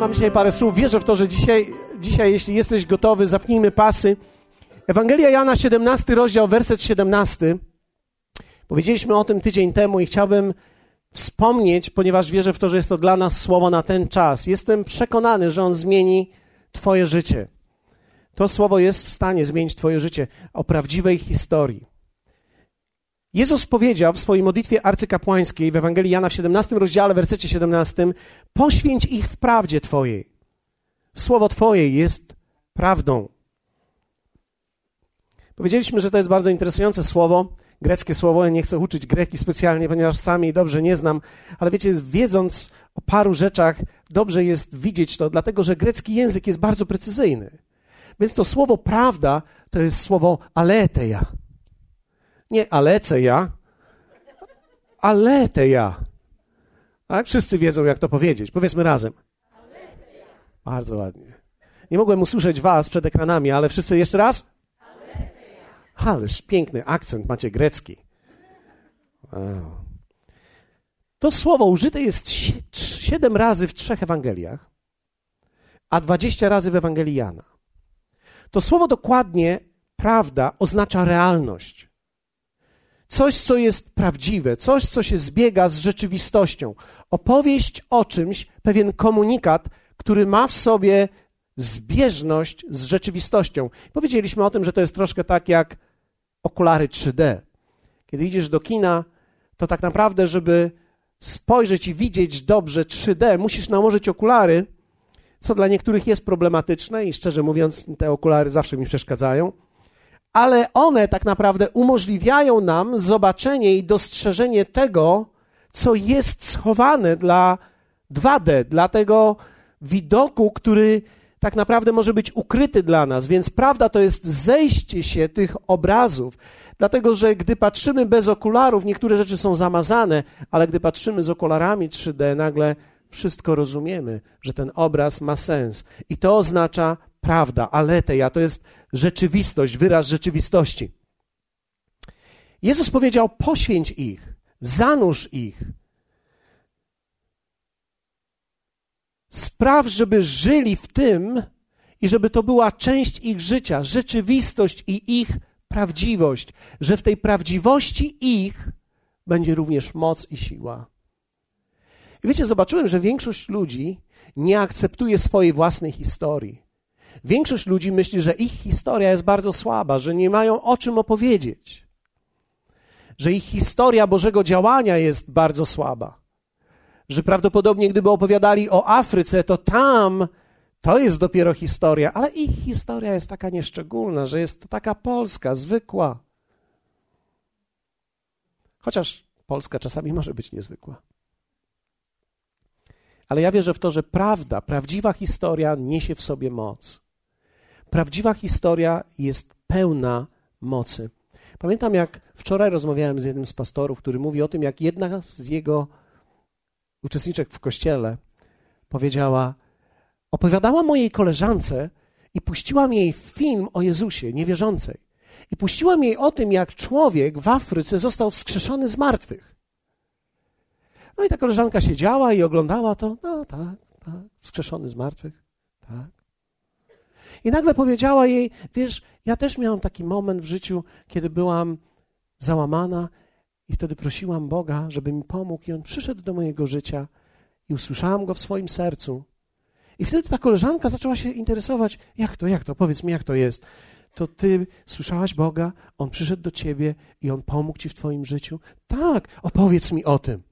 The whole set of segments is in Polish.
mam dzisiaj parę słów. Wierzę w to, że dzisiaj, dzisiaj, jeśli jesteś gotowy, zapnijmy pasy. Ewangelia Jana, 17 rozdział, werset 17. Powiedzieliśmy o tym tydzień temu i chciałbym wspomnieć, ponieważ wierzę w to, że jest to dla nas słowo na ten czas. Jestem przekonany, że on zmieni Twoje życie. To słowo jest w stanie zmienić Twoje życie o prawdziwej historii. Jezus powiedział w swojej modlitwie arcykapłańskiej w Ewangelii Jana w 17 rozdziale, wersecie 17: Poświęć ich w prawdzie Twojej. Słowo Twoje jest prawdą. Powiedzieliśmy, że to jest bardzo interesujące słowo, greckie słowo. Ja nie chcę uczyć greki specjalnie, ponieważ sami dobrze nie znam, ale wiecie, wiedząc o paru rzeczach, dobrze jest widzieć to, dlatego że grecki język jest bardzo precyzyjny. Więc to słowo prawda to jest słowo aleteja. Nie aleceja, aleteja. Tak? Wszyscy wiedzą, jak to powiedzieć. Powiedzmy razem. Bardzo ładnie. Nie mogłem usłyszeć was przed ekranami, ale wszyscy jeszcze raz? Ależ piękny akcent macie grecki. Wow. To słowo użyte jest siedem razy w trzech Ewangeliach, a dwadzieścia razy w Ewangelii Jana. To słowo dokładnie, prawda, oznacza realność. Coś, co jest prawdziwe, coś, co się zbiega z rzeczywistością. Opowieść o czymś, pewien komunikat, który ma w sobie zbieżność z rzeczywistością. Powiedzieliśmy o tym, że to jest troszkę tak jak okulary 3D. Kiedy idziesz do kina, to tak naprawdę, żeby spojrzeć i widzieć dobrze 3D, musisz nałożyć okulary, co dla niektórych jest problematyczne i szczerze mówiąc, te okulary zawsze mi przeszkadzają, ale one tak naprawdę umożliwiają nam zobaczenie i dostrzeżenie tego, co jest schowane dla 2D, dla tego widoku, który tak naprawdę może być ukryty dla nas. Więc prawda to jest zejście się tych obrazów. Dlatego, że gdy patrzymy bez okularów, niektóre rzeczy są zamazane, ale gdy patrzymy z okularami 3D, nagle wszystko rozumiemy, że ten obraz ma sens. I to oznacza prawda, aleteja, to jest rzeczywistość, wyraz rzeczywistości. Jezus powiedział: poświęć ich, zanurz ich. Spraw, żeby żyli w tym i żeby to była część ich życia, rzeczywistość i ich prawdziwość, że w tej prawdziwości ich będzie również moc i siła. I wiecie, zobaczyłem, że większość ludzi nie akceptuje swojej własnej historii. Większość ludzi myśli, że ich historia jest bardzo słaba, że nie mają o czym opowiedzieć, że ich historia Bożego działania jest bardzo słaba, że prawdopodobnie gdyby opowiadali o Afryce, to tam to jest dopiero historia, ale ich historia jest taka nieszczególna, że jest to taka polska, zwykła. Chociaż Polska czasami może być niezwykła. Ale ja wierzę w to, że prawda, prawdziwa historia niesie w sobie moc. Prawdziwa historia jest pełna mocy. Pamiętam, jak wczoraj rozmawiałem z jednym z pastorów, który mówi o tym, jak jedna z jego uczestniczek w kościele powiedziała: Opowiadała mojej koleżance i puściłam jej film o Jezusie, niewierzącej. I puściłam jej o tym, jak człowiek w Afryce został wskrzeszony z martwych. No i ta koleżanka siedziała i oglądała to. No tak, tak, wskrzeszony z martwych. Tak. I nagle powiedziała jej: Wiesz, ja też miałam taki moment w życiu, kiedy byłam załamana, i wtedy prosiłam Boga, żeby mi pomógł, i on przyszedł do mojego życia, i usłyszałam go w swoim sercu. I wtedy ta koleżanka zaczęła się interesować: Jak to, jak to? Powiedz mi, jak to jest. To ty słyszałaś Boga, on przyszedł do ciebie i on pomógł ci w twoim życiu? Tak, opowiedz mi o tym.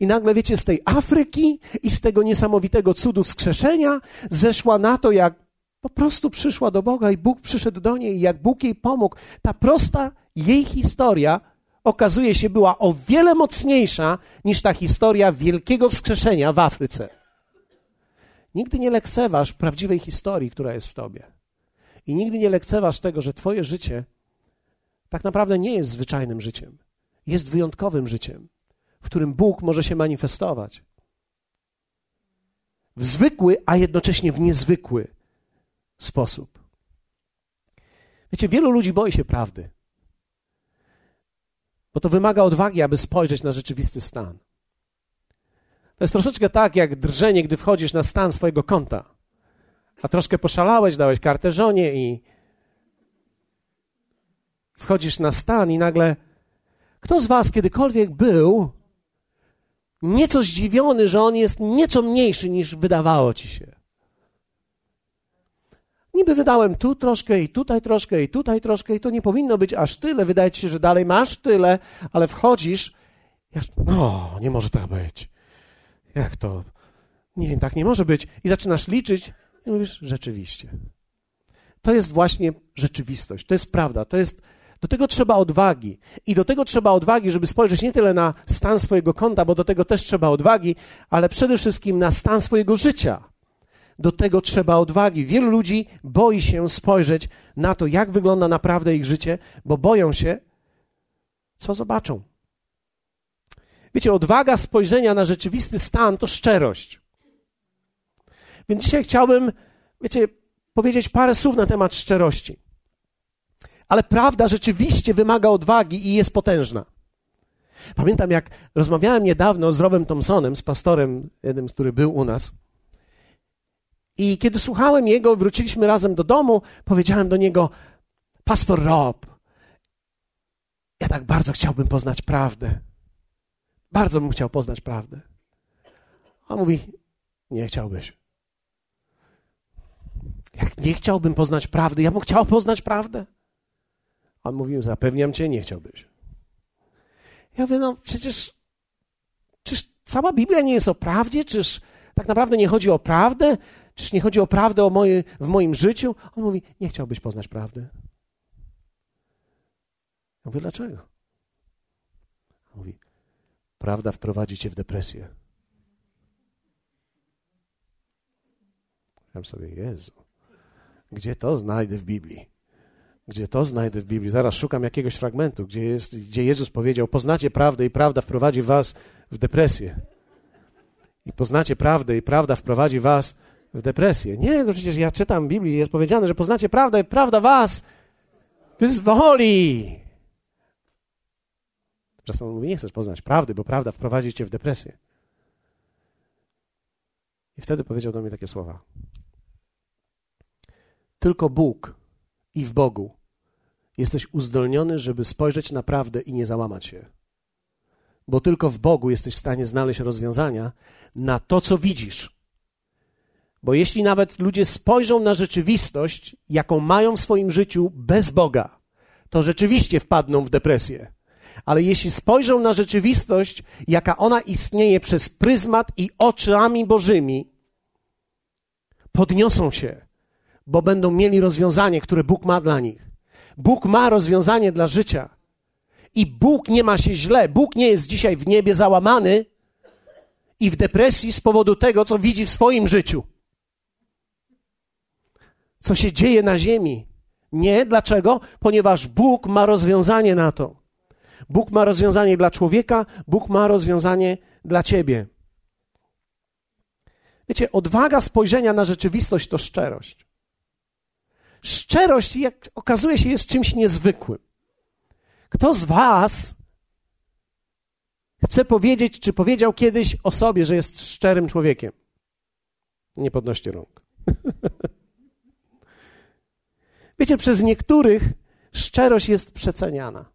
I nagle, wiecie, z tej Afryki i z tego niesamowitego cudu wskrzeszenia zeszła na to, jak po prostu przyszła do Boga i Bóg przyszedł do niej i jak Bóg jej pomógł. Ta prosta jej historia okazuje się była o wiele mocniejsza niż ta historia wielkiego wskrzeszenia w Afryce. Nigdy nie lekceważ prawdziwej historii, która jest w tobie. I nigdy nie lekceważ tego, że twoje życie tak naprawdę nie jest zwyczajnym życiem. Jest wyjątkowym życiem w którym Bóg może się manifestować. W zwykły, a jednocześnie w niezwykły sposób. Wiecie, wielu ludzi boi się prawdy, bo to wymaga odwagi, aby spojrzeć na rzeczywisty stan. To jest troszeczkę tak, jak drżenie, gdy wchodzisz na stan swojego konta. A troszkę poszalałeś, dałeś kartę żonie i wchodzisz na stan i nagle kto z was kiedykolwiek był nieco zdziwiony, że on jest nieco mniejszy niż wydawało ci się? Niby wydałem tu troszkę i tutaj troszkę i tutaj troszkę i to nie powinno być aż tyle. Wydaje ci się, że dalej masz tyle, ale wchodzisz no, nie może tak być. Jak to? Nie, tak nie może być. I zaczynasz liczyć i mówisz, rzeczywiście. To jest właśnie rzeczywistość, to jest prawda, to jest, do tego trzeba odwagi. I do tego trzeba odwagi, żeby spojrzeć nie tyle na stan swojego konta, bo do tego też trzeba odwagi, ale przede wszystkim na stan swojego życia. Do tego trzeba odwagi. Wielu ludzi boi się spojrzeć na to, jak wygląda naprawdę ich życie, bo boją się, co zobaczą. Wiecie, odwaga spojrzenia na rzeczywisty stan to szczerość. Więc dzisiaj chciałbym, wiecie, powiedzieć parę słów na temat szczerości. Ale prawda rzeczywiście wymaga odwagi i jest potężna. Pamiętam, jak rozmawiałem niedawno z Robem Thompsonem, z pastorem, jednym, który był u nas. I kiedy słuchałem jego, wróciliśmy razem do domu, powiedziałem do niego: Pastor Rob, ja tak bardzo chciałbym poznać prawdę. Bardzo bym chciał poznać prawdę. On mówi: Nie chciałbyś. Jak nie chciałbym poznać prawdy, ja bym chciał poznać prawdę. On mówił: Zapewniam cię, nie chciałbyś. Ja mówię: No przecież, czyż cała Biblia nie jest o prawdzie? Czyż tak naprawdę nie chodzi o prawdę? Czyż nie chodzi o prawdę o moje, w moim życiu? On mówi: Nie chciałbyś poznać prawdy. Ja mówię: Dlaczego? On mówi: Prawda wprowadzi cię w depresję. Ja sobie, Jezu, gdzie to znajdę w Biblii? Gdzie to znajdę w Biblii? Zaraz szukam jakiegoś fragmentu, gdzie, jest, gdzie Jezus powiedział: Poznacie prawdę i prawda wprowadzi was w depresję. I poznacie prawdę i prawda wprowadzi was w depresję. Nie, no przecież ja czytam Biblii jest powiedziane, że poznacie prawdę i prawda was wyzwoli. Czasem on mówi, nie chcesz poznać prawdy, bo prawda wprowadzi cię w depresję. I wtedy powiedział do mnie takie słowa. Tylko Bóg i w Bogu jesteś uzdolniony, żeby spojrzeć na prawdę i nie załamać się. Bo tylko w Bogu jesteś w stanie znaleźć rozwiązania na to, co widzisz. Bo jeśli nawet ludzie spojrzą na rzeczywistość, jaką mają w swoim życiu bez Boga, to rzeczywiście wpadną w depresję ale jeśli spojrzą na rzeczywistość, jaka ona istnieje przez pryzmat i oczami Bożymi, podniosą się, bo będą mieli rozwiązanie, które Bóg ma dla nich. Bóg ma rozwiązanie dla życia. I Bóg nie ma się źle. Bóg nie jest dzisiaj w niebie załamany i w depresji z powodu tego, co widzi w swoim życiu. Co się dzieje na ziemi. Nie, dlaczego? Ponieważ Bóg ma rozwiązanie na to. Bóg ma rozwiązanie dla człowieka, Bóg ma rozwiązanie dla ciebie. Wiecie, odwaga spojrzenia na rzeczywistość to szczerość. Szczerość, jak okazuje się, jest czymś niezwykłym. Kto z Was chce powiedzieć, czy powiedział kiedyś o sobie, że jest szczerym człowiekiem? Nie podnoście rąk. Wiecie, przez niektórych szczerość jest przeceniana.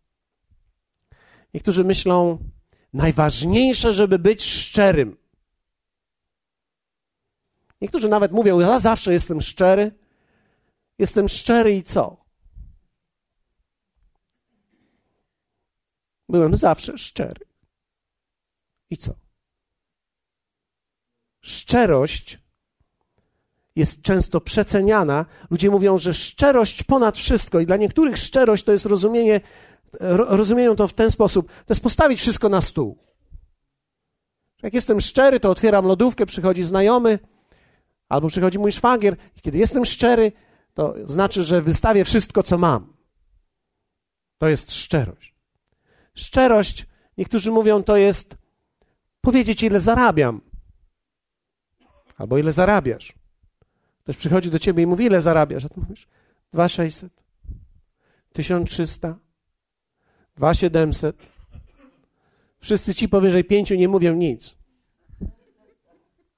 Niektórzy myślą, najważniejsze, żeby być szczerym. Niektórzy nawet mówią, ja zawsze jestem szczery. Jestem szczery i co? Byłem zawsze szczery. I co? Szczerość jest często przeceniana. Ludzie mówią, że szczerość ponad wszystko, i dla niektórych szczerość to jest rozumienie rozumieją to w ten sposób. To jest postawić wszystko na stół. Jak jestem szczery, to otwieram lodówkę, przychodzi znajomy, albo przychodzi mój szwagier. Kiedy jestem szczery, to znaczy, że wystawię wszystko, co mam. To jest szczerość. Szczerość, niektórzy mówią, to jest powiedzieć, ile zarabiam. Albo ile zarabiasz. Ktoś przychodzi do ciebie i mówi, ile zarabiasz? A ty mówisz, 2600, 1300, 2700. Wszyscy ci powyżej pięciu nie mówią nic.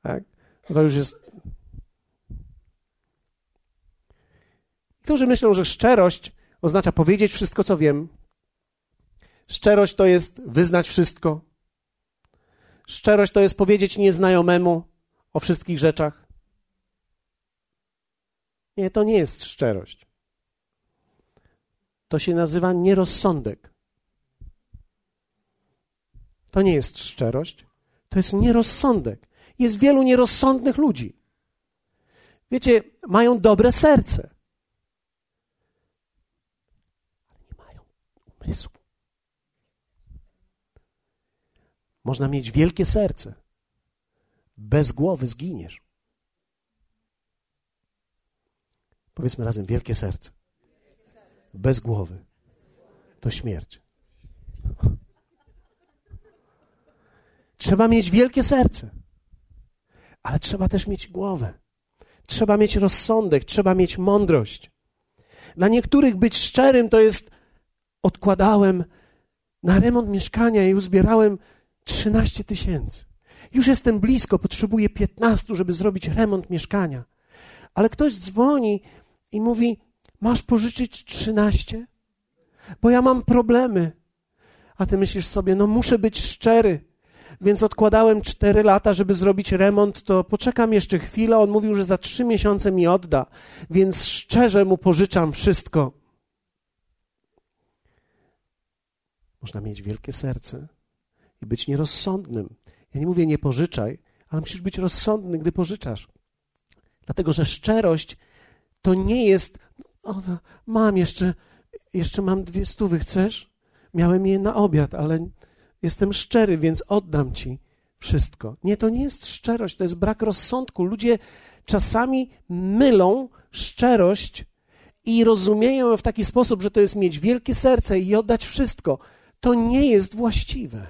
Tak? To już jest. Którzy myślą, że szczerość oznacza powiedzieć wszystko, co wiem. Szczerość to jest wyznać wszystko. Szczerość to jest powiedzieć nieznajomemu o wszystkich rzeczach. Nie, to nie jest szczerość. To się nazywa nierozsądek. To nie jest szczerość, to jest nierozsądek. Jest wielu nierozsądnych ludzi. Wiecie, mają dobre serce, ale nie mają umysłu. Można mieć wielkie serce, bez głowy zginiesz. Powiedzmy razem, wielkie serce. Bez głowy to śmierć. Trzeba mieć wielkie serce, ale trzeba też mieć głowę. Trzeba mieć rozsądek, trzeba mieć mądrość. Dla niektórych być szczerym to jest odkładałem na remont mieszkania i uzbierałem 13 tysięcy. Już jestem blisko, potrzebuję 15, żeby zrobić remont mieszkania. Ale ktoś dzwoni i mówi: Masz pożyczyć 13? Bo ja mam problemy. A ty myślisz sobie: No, muszę być szczery więc odkładałem cztery lata, żeby zrobić remont, to poczekam jeszcze chwilę. On mówił, że za trzy miesiące mi odda, więc szczerze mu pożyczam wszystko. Można mieć wielkie serce i być nierozsądnym. Ja nie mówię nie pożyczaj, ale musisz być rozsądny, gdy pożyczasz. Dlatego, że szczerość to nie jest. Mam jeszcze, jeszcze mam dwie stówy, chcesz? Miałem je na obiad, ale Jestem szczery, więc oddam ci wszystko. Nie, to nie jest szczerość, to jest brak rozsądku. Ludzie czasami mylą szczerość i rozumieją ją w taki sposób, że to jest mieć wielkie serce i oddać wszystko. To nie jest właściwe.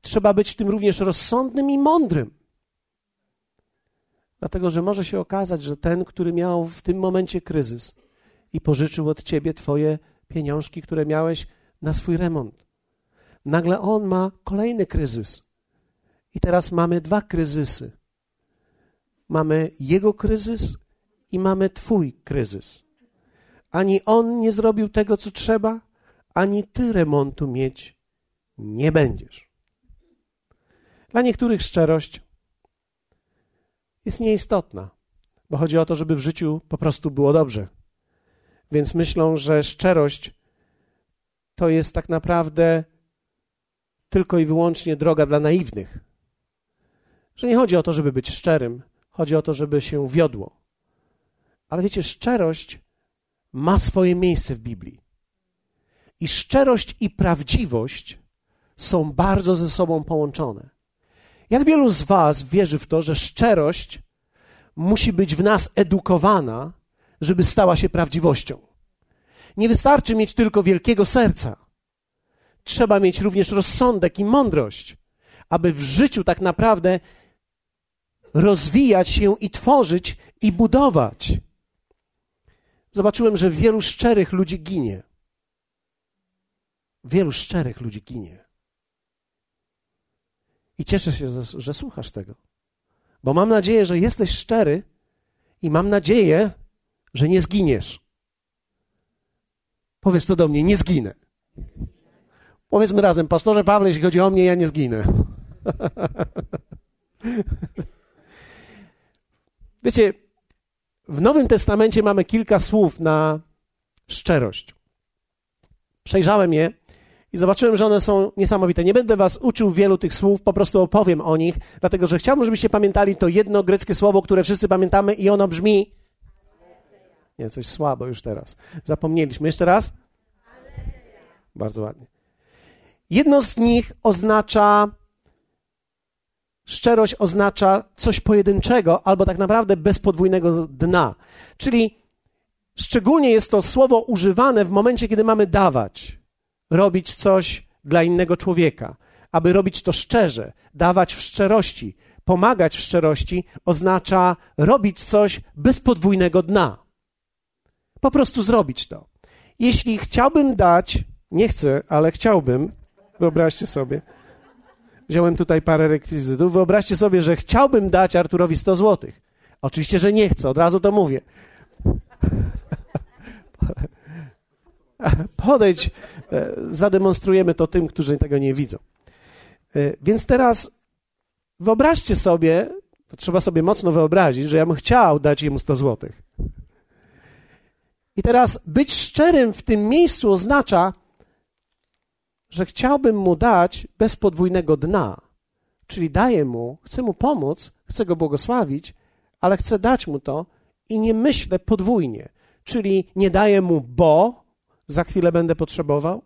Trzeba być w tym również rozsądnym i mądrym. Dlatego, że może się okazać, że ten, który miał w tym momencie kryzys i pożyczył od ciebie twoje pieniążki, które miałeś na swój remont, nagle on ma kolejny kryzys. I teraz mamy dwa kryzysy. Mamy jego kryzys i mamy Twój kryzys. Ani on nie zrobił tego, co trzeba, ani Ty remontu mieć nie będziesz. Dla niektórych szczerość jest nieistotna, bo chodzi o to, żeby w życiu po prostu było dobrze. Więc myślą, że szczerość to jest tak naprawdę tylko i wyłącznie droga dla naiwnych. Że nie chodzi o to, żeby być szczerym, chodzi o to, żeby się wiodło. Ale wiecie, szczerość ma swoje miejsce w Biblii. I szczerość i prawdziwość są bardzo ze sobą połączone. Jak wielu z Was wierzy w to, że szczerość musi być w nas edukowana, żeby stała się prawdziwością? Nie wystarczy mieć tylko wielkiego serca trzeba mieć również rozsądek i mądrość, aby w życiu tak naprawdę rozwijać się i tworzyć i budować. Zobaczyłem, że wielu szczerych ludzi ginie. Wielu szczerych ludzi ginie. I cieszę się, że, słuchasz tego, bo mam nadzieję, że jesteś szczery i mam nadzieję, że nie zginiesz. Powiedz to do mnie, nie zginę. Powiedzmy razem, pastorze Pawle, jeśli chodzi o mnie, ja nie zginę. Wiecie, w Nowym Testamencie mamy kilka słów na szczerość. Przejrzałem je i zobaczyłem, że one są niesamowite. Nie będę was uczył wielu tych słów, po prostu opowiem o nich, dlatego że chciałbym, żebyście pamiętali to jedno greckie słowo, które wszyscy pamiętamy i ono brzmi... Nie, coś słabo już teraz. Zapomnieliśmy. Jeszcze raz? Bardzo ładnie. Jedno z nich oznacza, szczerość oznacza coś pojedynczego, albo tak naprawdę bez podwójnego dna. Czyli szczególnie jest to słowo używane w momencie, kiedy mamy dawać, robić coś dla innego człowieka. Aby robić to szczerze, dawać w szczerości, pomagać w szczerości, oznacza robić coś bez podwójnego dna. Po prostu zrobić to. Jeśli chciałbym dać, nie chcę, ale chciałbym, Wyobraźcie sobie. Wziąłem tutaj parę rekwizytów. Wyobraźcie sobie, że chciałbym dać Arturowi 100 złotych. Oczywiście, że nie chcę, od razu to mówię. Podejdź, zademonstrujemy to tym, którzy tego nie widzą. E, więc teraz wyobraźcie sobie, to trzeba sobie mocno wyobrazić, że ja bym chciał dać jemu 100 złotych. I teraz być szczerym w tym miejscu oznacza, że chciałbym mu dać bez podwójnego dna. Czyli daję mu, chcę mu pomóc, chcę go błogosławić, ale chcę dać mu to i nie myślę podwójnie. Czyli nie daję mu, bo za chwilę będę potrzebował,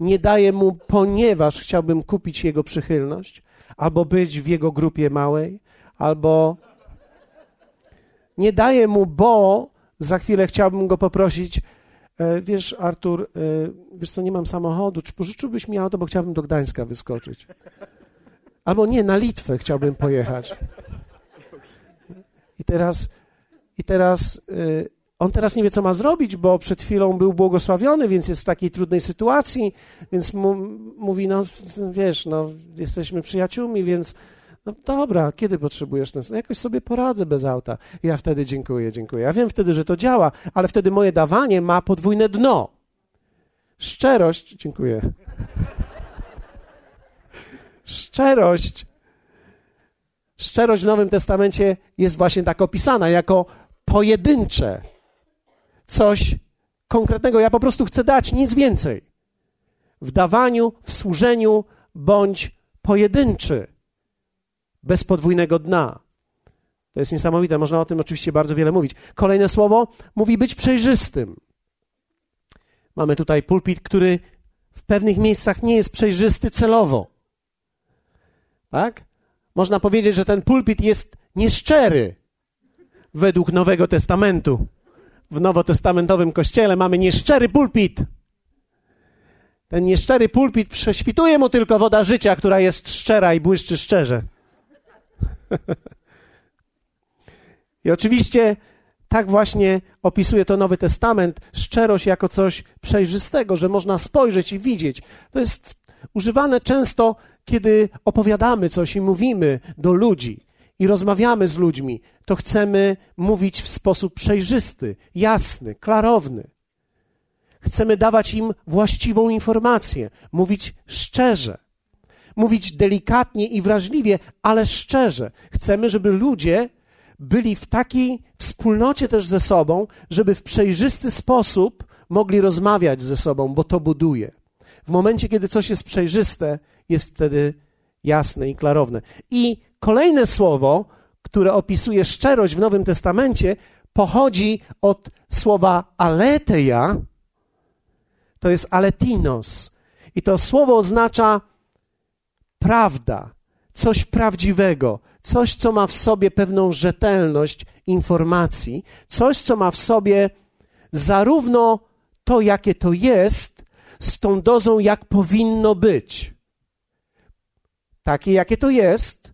nie daję mu, ponieważ chciałbym kupić jego przychylność, albo być w jego grupie małej, albo nie daję mu, bo za chwilę chciałbym go poprosić, e, wiesz, Artur, e, wiesz co, nie mam samochodu, czy pożyczyłbyś mi auto, bo chciałbym do Gdańska wyskoczyć. Albo nie, na Litwę chciałbym pojechać. I teraz, i teraz y, on teraz nie wie, co ma zrobić, bo przed chwilą był błogosławiony, więc jest w takiej trudnej sytuacji, więc mu, mówi, no wiesz, no jesteśmy przyjaciółmi, więc no dobra, kiedy potrzebujesz nas? No jakoś sobie poradzę bez auta. ja wtedy dziękuję, dziękuję. Ja wiem wtedy, że to działa, ale wtedy moje dawanie ma podwójne dno. Szczerość, dziękuję. Szczerość, szczerość w Nowym Testamencie jest właśnie tak opisana jako pojedyncze coś konkretnego. Ja po prostu chcę dać nic więcej. W dawaniu, w służeniu bądź pojedynczy, bez podwójnego dna. To jest niesamowite, można o tym oczywiście bardzo wiele mówić. Kolejne słowo mówi być przejrzystym. Mamy tutaj pulpit, który w pewnych miejscach nie jest przejrzysty celowo. Tak? Można powiedzieć, że ten pulpit jest nieszczery według Nowego Testamentu w nowotestamentowym kościele mamy nieszczery pulpit. Ten nieszczery pulpit prześwituje mu tylko woda życia, która jest szczera i błyszczy szczerze. I oczywiście tak właśnie opisuje to Nowy Testament, szczerość jako coś przejrzystego, że można spojrzeć i widzieć. To jest używane często, kiedy opowiadamy coś i mówimy do ludzi i rozmawiamy z ludźmi, to chcemy mówić w sposób przejrzysty, jasny, klarowny. Chcemy dawać im właściwą informację, mówić szczerze, mówić delikatnie i wrażliwie, ale szczerze. Chcemy, żeby ludzie byli w takiej wspólnocie też ze sobą, żeby w przejrzysty sposób mogli rozmawiać ze sobą, bo to buduje. W momencie, kiedy coś jest przejrzyste, jest wtedy jasne i klarowne. I kolejne słowo, które opisuje szczerość w Nowym Testamencie, pochodzi od słowa aletheia, to jest aletinos. I to słowo oznacza prawda, coś prawdziwego, coś, co ma w sobie pewną rzetelność informacji, coś, co ma w sobie zarówno to, jakie to jest, z tą dozą, jak powinno być. Takie, jakie to jest,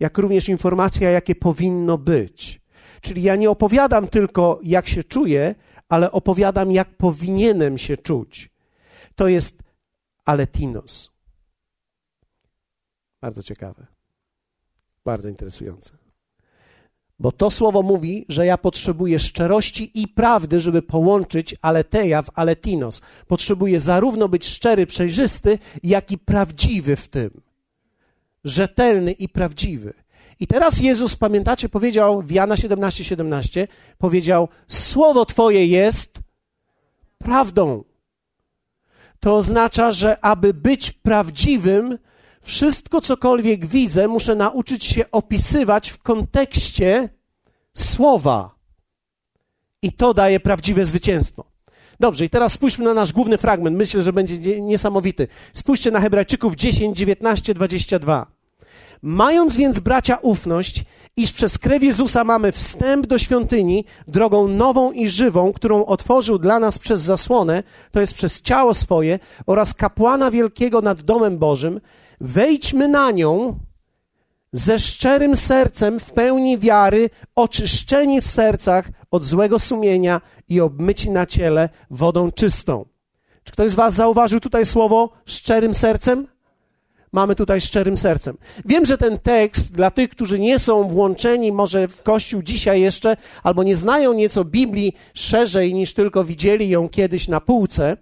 jak również informacja, jakie powinno być. Czyli ja nie opowiadam tylko, jak się czuję, ale opowiadam, jak powinienem się czuć. To jest aletinos. Bardzo ciekawe. Bardzo interesujące. Bo to słowo mówi, że ja potrzebuję szczerości i prawdy, żeby połączyć aleteja w aletinos. Potrzebuję zarówno być szczery, przejrzysty, jak i prawdziwy w tym rzetelny i prawdziwy. I teraz Jezus, pamiętacie, powiedział w Jana 17, 17, powiedział, słowo Twoje jest prawdą. To oznacza, że aby być prawdziwym, wszystko cokolwiek widzę, muszę nauczyć się opisywać w kontekście słowa. I to daje prawdziwe zwycięstwo. Dobrze, i teraz spójrzmy na nasz główny fragment. Myślę, że będzie niesamowity. Spójrzcie na Hebrajczyków 10, 19, 22. Mając więc, bracia, ufność, iż przez krew Jezusa mamy wstęp do świątyni drogą nową i żywą, którą otworzył dla nas przez zasłonę, to jest przez ciało swoje, oraz kapłana wielkiego nad domem Bożym, wejdźmy na nią ze szczerym sercem, w pełni wiary, oczyszczeni w sercach od złego sumienia i obmyci na ciele wodą czystą. Czy ktoś z Was zauważył tutaj słowo szczerym sercem? Mamy tutaj szczerym sercem. Wiem, że ten tekst dla tych, którzy nie są włączeni może w Kościół dzisiaj jeszcze, albo nie znają nieco Biblii szerzej niż tylko widzieli ją kiedyś na półce,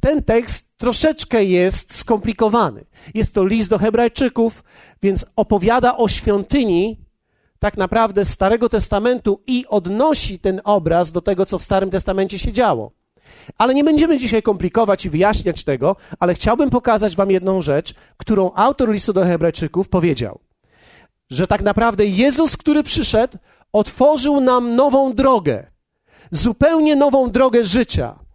ten tekst troszeczkę jest skomplikowany. Jest to list do Hebrajczyków, więc opowiada o świątyni tak naprawdę Starego Testamentu i odnosi ten obraz do tego, co w Starym Testamencie się działo. Ale nie będziemy dzisiaj komplikować i wyjaśniać tego, ale chciałbym pokazać Wam jedną rzecz, którą autor listu do Hebrajczyków powiedział. Że tak naprawdę Jezus, który przyszedł, otworzył nam nową drogę, zupełnie nową drogę życia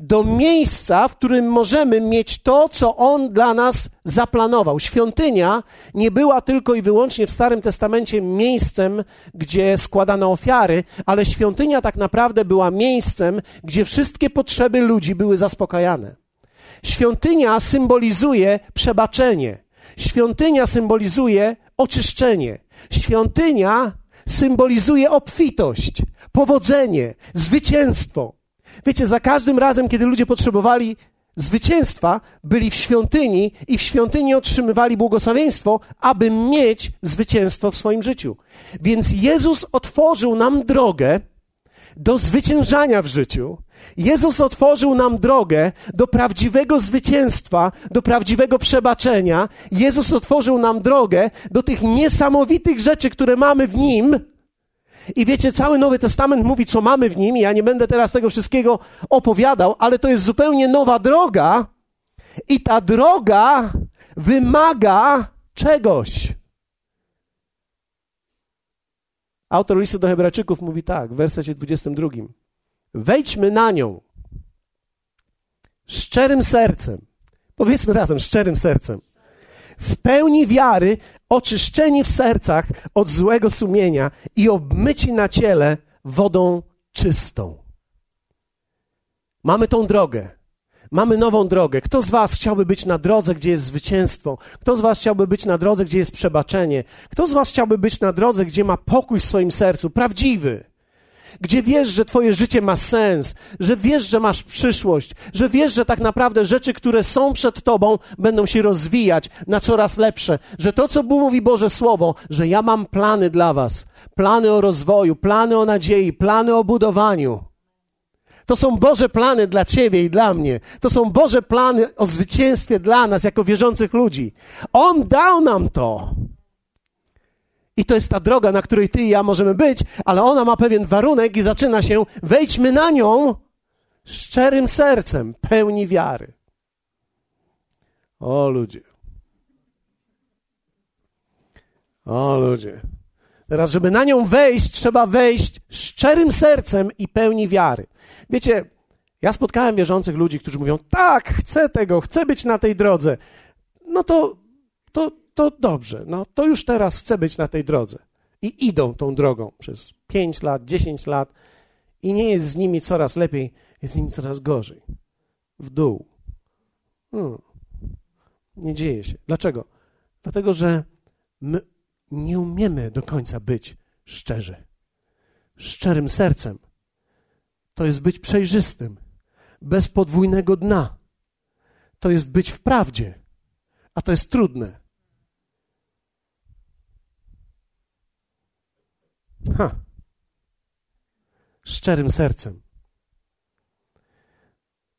do miejsca, w którym możemy mieć to, co On dla nas zaplanował. Świątynia nie była tylko i wyłącznie w Starym Testamencie miejscem, gdzie składano ofiary, ale świątynia tak naprawdę była miejscem, gdzie wszystkie potrzeby ludzi były zaspokajane. Świątynia symbolizuje przebaczenie. Świątynia symbolizuje oczyszczenie. Świątynia symbolizuje obfitość, powodzenie, zwycięstwo. Wiecie, za każdym razem, kiedy ludzie potrzebowali zwycięstwa, byli w świątyni i w świątyni otrzymywali błogosławieństwo, aby mieć zwycięstwo w swoim życiu. Więc Jezus otworzył nam drogę do zwyciężania w życiu. Jezus otworzył nam drogę do prawdziwego zwycięstwa, do prawdziwego przebaczenia. Jezus otworzył nam drogę do tych niesamowitych rzeczy, które mamy w Nim i wiecie, cały Nowy Testament mówi, co mamy w nim. Ja nie będę teraz tego wszystkiego opowiadał, ale to jest zupełnie nowa droga. I ta droga wymaga czegoś. Autor listu do Hebrajczyków mówi tak, w wersecie 22. Wejdźmy na nią szczerym sercem. Powiedzmy razem, szczerym sercem w pełni wiary, oczyszczeni w sercach od złego sumienia i obmyci na ciele wodą czystą. Mamy tą drogę. Mamy nową drogę. Kto z Was chciałby być na drodze, gdzie jest zwycięstwo? Kto z Was chciałby być na drodze, gdzie jest przebaczenie? Kto z Was chciałby być na drodze, gdzie ma pokój w swoim sercu, prawdziwy? Gdzie wiesz, że Twoje życie ma sens, że wiesz, że masz przyszłość, że wiesz, że tak naprawdę rzeczy, które są przed Tobą, będą się rozwijać na coraz lepsze, że to, co mówi Boże Słowo, że ja mam plany dla Was, plany o rozwoju, plany o nadziei, plany o budowaniu. To są Boże plany dla Ciebie i dla mnie. To są Boże plany o zwycięstwie dla nas, jako wierzących ludzi. On dał nam to. I to jest ta droga, na której ty i ja możemy być, ale ona ma pewien warunek i zaczyna się, wejdźmy na nią szczerym sercem, pełni wiary. O ludzie. O ludzie. Teraz, żeby na nią wejść, trzeba wejść szczerym sercem i pełni wiary. Wiecie, ja spotkałem wierzących ludzi, którzy mówią: Tak, chcę tego, chcę być na tej drodze. No to, to to dobrze, no to już teraz chcę być na tej drodze. I idą tą drogą przez 5 lat, 10 lat i nie jest z nimi coraz lepiej, jest z nimi coraz gorzej. W dół. Hmm. Nie dzieje się. Dlaczego? Dlatego, że my nie umiemy do końca być szczerzy. Szczerym sercem. To jest być przejrzystym, bez podwójnego dna. To jest być w prawdzie, a to jest trudne. Ha. Szczerym sercem.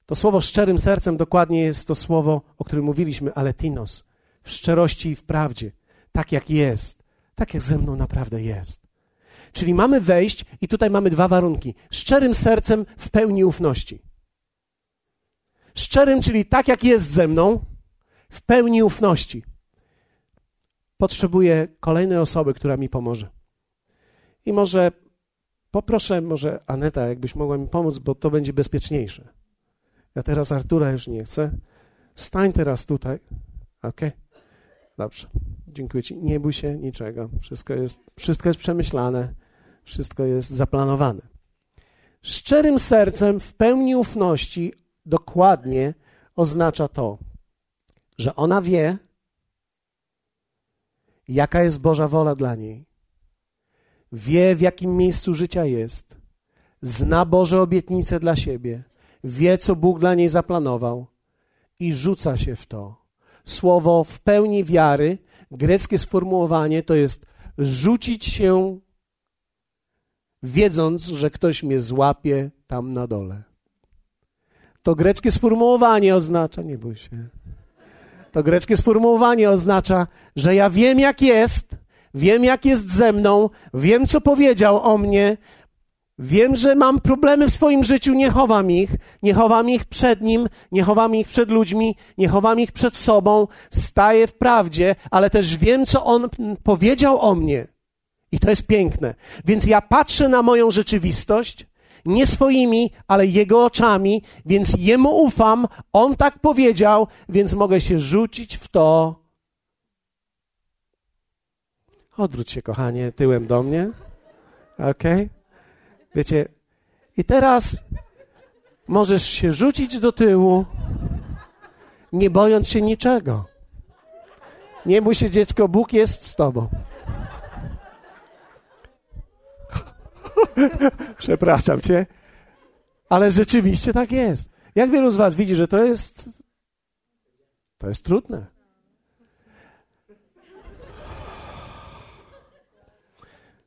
To słowo szczerym sercem dokładnie jest to słowo, o którym mówiliśmy, aletinos. W szczerości i w prawdzie. Tak jak jest. Tak jak ze mną naprawdę jest. Czyli mamy wejść i tutaj mamy dwa warunki. Szczerym sercem w pełni ufności. Szczerym, czyli tak jak jest ze mną, w pełni ufności. Potrzebuję kolejnej osoby, która mi pomoże. I może poproszę, może Aneta, jakbyś mogła mi pomóc, bo to będzie bezpieczniejsze. Ja teraz Artura już nie chcę. Stań teraz tutaj. Ok? Dobrze. Dziękuję Ci. Nie bój się niczego. Wszystko jest, wszystko jest przemyślane. Wszystko jest zaplanowane. Szczerym sercem, w pełni ufności, dokładnie oznacza to, że ona wie, jaka jest Boża wola dla niej wie w jakim miejscu życia jest, zna Boże obietnice dla siebie, wie co Bóg dla niej zaplanował i rzuca się w to. słowo w pełni wiary, greckie sformułowanie to jest rzucić się, wiedząc, że ktoś mnie złapie tam na dole. To greckie sformułowanie oznacza, nie bój się. To greckie sformułowanie oznacza, że ja wiem, jak jest, wiem, jak jest ze mną, wiem, co powiedział o mnie, Wiem, że mam problemy w swoim życiu, nie chowam ich, nie chowam ich przed nim, nie chowam ich przed ludźmi, nie chowam ich przed sobą, staję w prawdzie, ale też wiem, co on powiedział o mnie. I to jest piękne. Więc ja patrzę na moją rzeczywistość, nie swoimi, ale jego oczami, więc jemu ufam, on tak powiedział, więc mogę się rzucić w to. Odwróć się, kochanie, tyłem do mnie. Okay? Wiecie, i teraz możesz się rzucić do tyłu, nie bojąc się niczego. Nie się, dziecko, Bóg jest z tobą. Przepraszam cię, ale rzeczywiście tak jest. Jak wielu z was widzi, że to jest to jest trudne.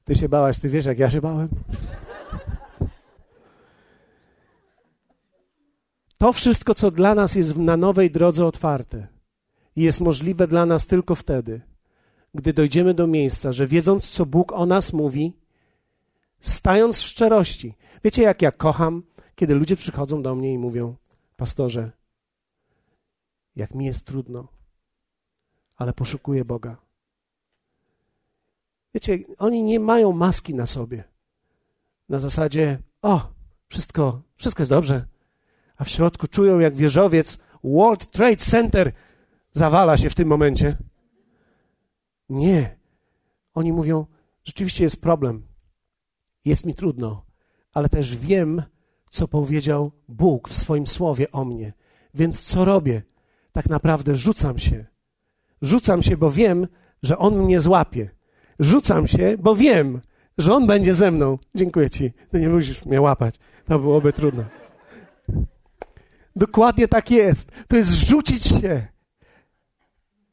Ty się bałaś, ty wiesz, jak ja się bałem? To wszystko, co dla nas jest na nowej drodze otwarte, jest możliwe dla nas tylko wtedy, gdy dojdziemy do miejsca, że wiedząc, co Bóg o nas mówi, stając w szczerości. Wiecie, jak ja kocham, kiedy ludzie przychodzą do mnie i mówią: Pastorze, jak mi jest trudno, ale poszukuję Boga. Wiecie, oni nie mają maski na sobie. Na zasadzie: O, wszystko, wszystko jest dobrze a w środku czują, jak wieżowiec World Trade Center zawala się w tym momencie. Nie. Oni mówią, rzeczywiście jest problem. Jest mi trudno, ale też wiem, co powiedział Bóg w swoim słowie o mnie. Więc co robię? Tak naprawdę rzucam się. Rzucam się, bo wiem, że On mnie złapie. Rzucam się, bo wiem, że On będzie ze mną. Dziękuję Ci. Ty nie musisz mnie łapać. To byłoby trudno. Dokładnie tak jest. To jest rzucić się,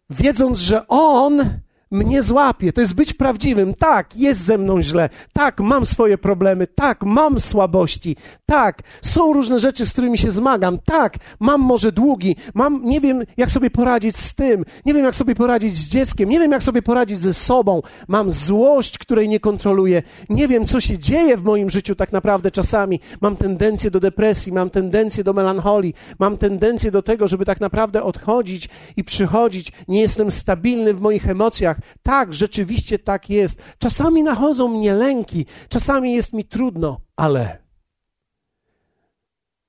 wiedząc, że On mnie złapie. To jest być prawdziwym. Tak, jest ze mną źle. Tak, mam swoje problemy. Tak, mam słabości. Tak, są różne rzeczy, z którymi się zmagam. Tak, mam może długi. Mam, nie wiem, jak sobie poradzić z tym. Nie wiem, jak sobie poradzić z dzieckiem. Nie wiem, jak sobie poradzić ze sobą. Mam złość, której nie kontroluję. Nie wiem, co się dzieje w moim życiu tak naprawdę czasami. Mam tendencję do depresji, mam tendencję do melancholii, mam tendencję do tego, żeby tak naprawdę odchodzić i przychodzić. Nie jestem stabilny w moich emocjach. Tak, rzeczywiście tak jest. Czasami nachodzą mnie lęki, czasami jest mi trudno, ale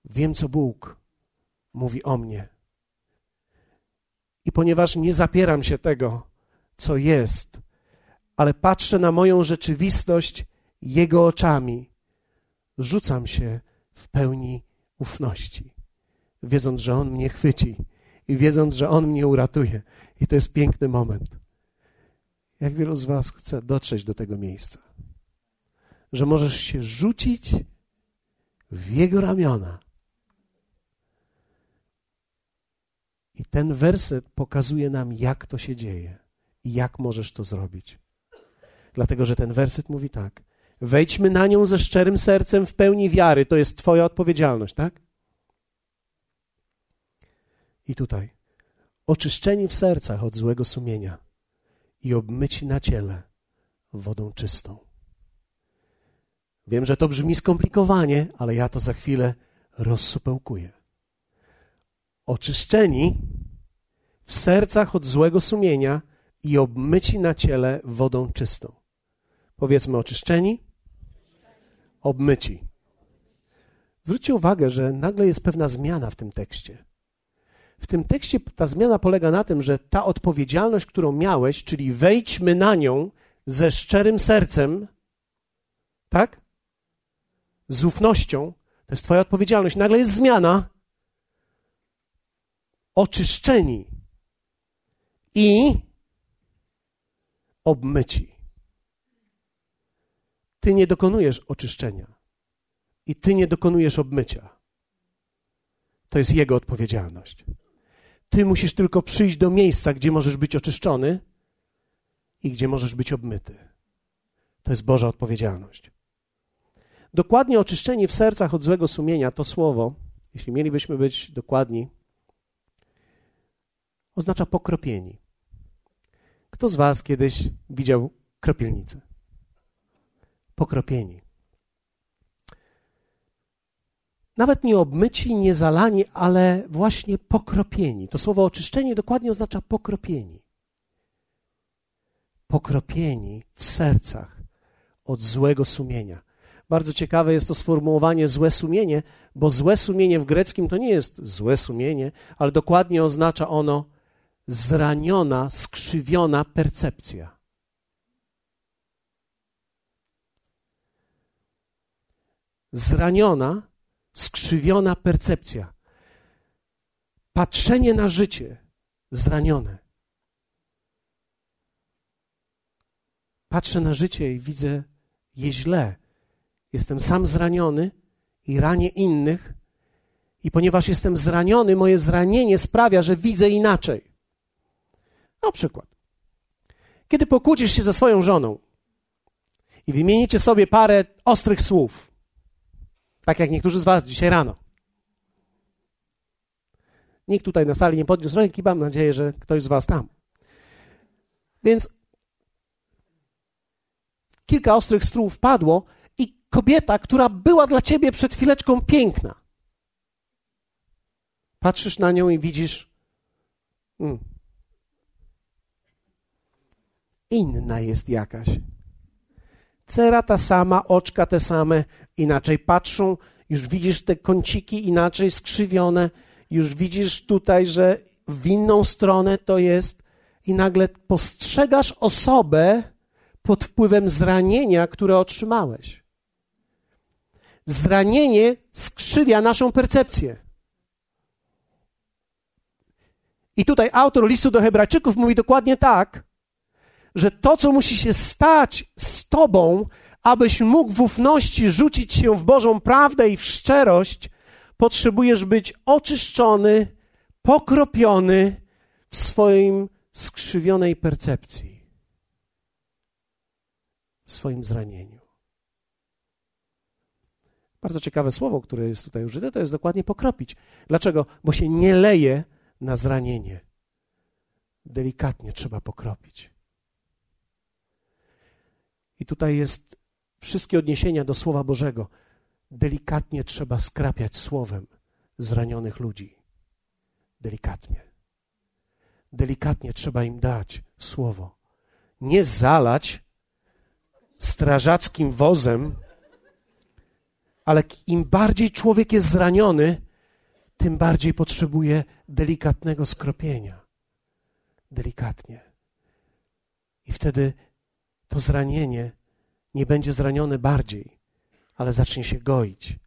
wiem, co Bóg mówi o mnie. I ponieważ nie zapieram się tego, co jest, ale patrzę na moją rzeczywistość Jego oczami, rzucam się w pełni ufności, wiedząc, że On mnie chwyci i wiedząc, że On mnie uratuje. I to jest piękny moment. Jak wielu z Was chce dotrzeć do tego miejsca, że możesz się rzucić w Jego ramiona. I ten werset pokazuje nam, jak to się dzieje i jak możesz to zrobić. Dlatego, że ten werset mówi tak: wejdźmy na nią ze szczerym sercem w pełni wiary. To jest Twoja odpowiedzialność, tak? I tutaj, oczyszczeni w sercach od złego sumienia i obmyci na ciele wodą czystą. Wiem, że to brzmi skomplikowanie, ale ja to za chwilę rozsupełkuję. Oczyszczeni w sercach od złego sumienia i obmyci na ciele wodą czystą. Powiedzmy oczyszczeni, obmyci. Zwróćcie uwagę, że nagle jest pewna zmiana w tym tekście. W tym tekście ta zmiana polega na tym, że ta odpowiedzialność, którą miałeś, czyli wejdźmy na nią ze szczerym sercem, tak? Z ufnością, to jest Twoja odpowiedzialność. Nagle jest zmiana. Oczyszczeni i obmyci. Ty nie dokonujesz oczyszczenia i ty nie dokonujesz obmycia. To jest Jego odpowiedzialność. Ty musisz tylko przyjść do miejsca, gdzie możesz być oczyszczony i gdzie możesz być obmyty. To jest Boża odpowiedzialność. Dokładnie oczyszczenie w sercach od złego sumienia to słowo, jeśli mielibyśmy być dokładni, oznacza pokropieni. Kto z Was kiedyś widział kropielnicę? Pokropieni. Nawet nie obmyci, nie zalani, ale właśnie pokropieni. To słowo oczyszczenie dokładnie oznacza pokropieni. Pokropieni w sercach od złego sumienia. Bardzo ciekawe jest to sformułowanie złe sumienie, bo złe sumienie w greckim to nie jest złe sumienie, ale dokładnie oznacza ono zraniona, skrzywiona percepcja. Zraniona, skrzywiona percepcja. Patrzenie na życie zranione. Patrzę na życie i widzę je źle. Jestem sam zraniony i ranię innych. I ponieważ jestem zraniony, moje zranienie sprawia, że widzę inaczej. Na przykład, kiedy pokłócisz się ze swoją żoną i wymienicie sobie parę ostrych słów, tak jak niektórzy z Was dzisiaj rano. Nikt tutaj na sali nie podniósł ręki, mam nadzieję, że ktoś z Was tam. Więc kilka ostrych słów padło i kobieta, która była dla ciebie przed chwileczką piękna. Patrzysz na nią i widzisz. Hmm, inna jest jakaś. Cera ta sama, oczka te same, inaczej patrzą, już widzisz te kąciki inaczej skrzywione, już widzisz tutaj, że w inną stronę to jest i nagle postrzegasz osobę pod wpływem zranienia, które otrzymałeś. Zranienie skrzywia naszą percepcję. I tutaj autor listu do Hebrajczyków mówi dokładnie tak, że to, co musi się stać z Tobą, abyś mógł w ufności rzucić się w Bożą prawdę i w szczerość, potrzebujesz być oczyszczony, pokropiony w swoim skrzywionej percepcji, w swoim zranieniu. Bardzo ciekawe słowo, które jest tutaj użyte, to jest dokładnie pokropić. Dlaczego? Bo się nie leje na zranienie. Delikatnie trzeba pokropić. I tutaj jest wszystkie odniesienia do Słowa Bożego. Delikatnie trzeba skrapiać słowem zranionych ludzi. Delikatnie. Delikatnie trzeba im dać słowo. Nie zalać strażackim wozem, ale im bardziej człowiek jest zraniony, tym bardziej potrzebuje delikatnego skropienia. Delikatnie. I wtedy to zranienie nie będzie zranione bardziej, ale zacznie się goić,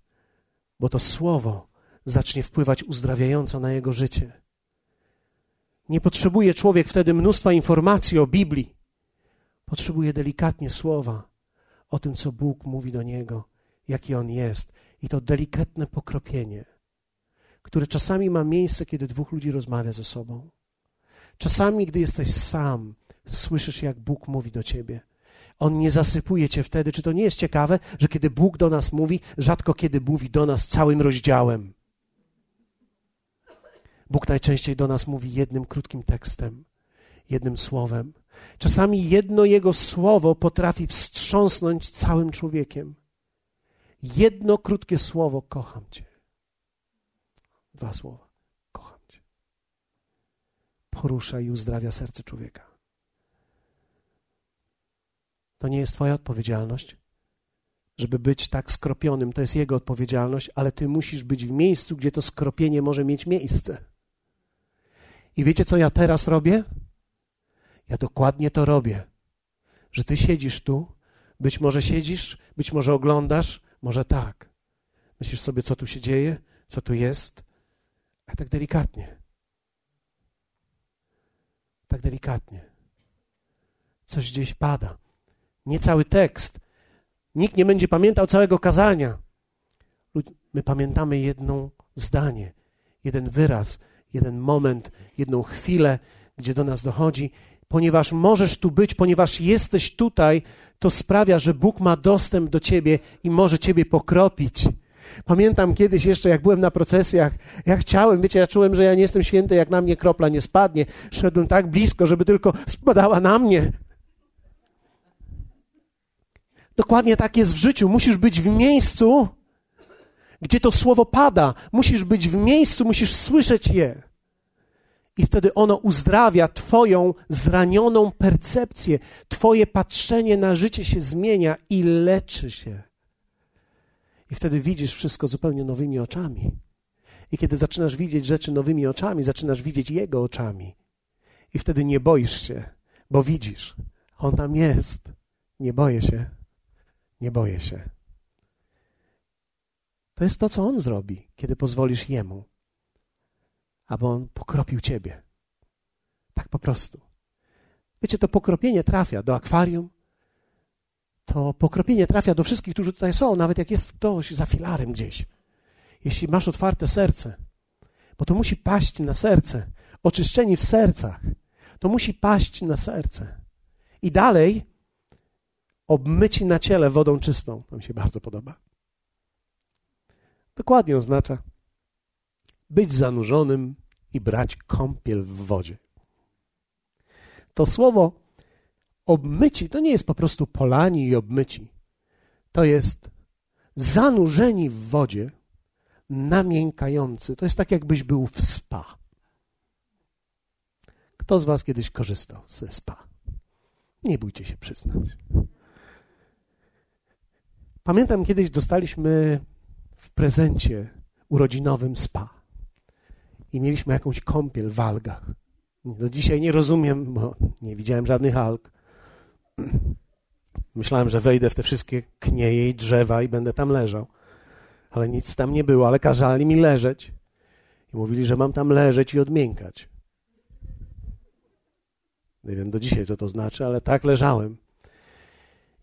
bo to słowo zacznie wpływać uzdrawiająco na jego życie. Nie potrzebuje człowiek wtedy mnóstwa informacji o Biblii. Potrzebuje delikatnie słowa o tym, co Bóg mówi do niego, jaki on jest. I to delikatne pokropienie, które czasami ma miejsce, kiedy dwóch ludzi rozmawia ze sobą. Czasami, gdy jesteś sam, słyszysz, jak Bóg mówi do ciebie. On nie zasypuje cię wtedy. Czy to nie jest ciekawe, że kiedy Bóg do nas mówi, rzadko kiedy mówi do nas całym rozdziałem? Bóg najczęściej do nas mówi jednym krótkim tekstem, jednym słowem. Czasami jedno Jego słowo potrafi wstrząsnąć całym człowiekiem. Jedno krótkie słowo, kocham Cię. Dwa słowa, kocham Cię. Porusza i uzdrawia serce człowieka. To nie jest Twoja odpowiedzialność, żeby być tak skropionym. To jest Jego odpowiedzialność, ale Ty musisz być w miejscu, gdzie to skropienie może mieć miejsce. I wiecie, co ja teraz robię? Ja dokładnie to robię. Że Ty siedzisz tu, być może siedzisz, być może oglądasz, może tak. Myślisz sobie, co tu się dzieje, co tu jest, a tak delikatnie. Tak delikatnie. Coś gdzieś pada nie cały tekst. Nikt nie będzie pamiętał całego kazania. My pamiętamy jedno zdanie, jeden wyraz, jeden moment, jedną chwilę, gdzie do nas dochodzi, ponieważ możesz tu być, ponieważ jesteś tutaj, to sprawia, że Bóg ma dostęp do ciebie i może ciebie pokropić. Pamiętam kiedyś jeszcze, jak byłem na procesjach, ja chciałem, wiecie, ja czułem, że ja nie jestem święty, jak na mnie kropla nie spadnie. Szedłem tak blisko, żeby tylko spadała na mnie. Dokładnie tak jest w życiu. Musisz być w miejscu, gdzie to słowo pada. Musisz być w miejscu, musisz słyszeć je. I wtedy ono uzdrawia Twoją zranioną percepcję. Twoje patrzenie na życie się zmienia i leczy się. I wtedy widzisz wszystko zupełnie nowymi oczami. I kiedy zaczynasz widzieć rzeczy nowymi oczami, zaczynasz widzieć Jego oczami. I wtedy nie boisz się, bo widzisz, On tam jest. Nie boję się. Nie boję się. To jest to, co On zrobi, kiedy pozwolisz Jemu, aby On pokropił Ciebie. Tak po prostu. Wiecie, to pokropienie trafia do akwarium, to pokropienie trafia do wszystkich, którzy tutaj są, nawet jak jest ktoś za filarem gdzieś. Jeśli masz otwarte serce, bo to musi paść na serce, oczyszczeni w sercach, to musi paść na serce. I dalej obmyci na ciele wodą czystą. To mi się bardzo podoba. Dokładnie oznacza być zanurzonym i brać kąpiel w wodzie. To słowo obmyci to nie jest po prostu polani i obmyci. To jest zanurzeni w wodzie, namiękający. To jest tak, jakbyś był w spa. Kto z Was kiedyś korzystał ze spa? Nie bójcie się przyznać. Pamiętam kiedyś dostaliśmy w prezencie urodzinowym spa i mieliśmy jakąś kąpiel w algach. Do dzisiaj nie rozumiem, bo nie widziałem żadnych alg. Myślałem, że wejdę w te wszystkie knieje i drzewa i będę tam leżał. Ale nic tam nie było, ale kazali mi leżeć. I mówili, że mam tam leżeć i odmiękać. Nie wiem do dzisiaj, co to znaczy, ale tak leżałem.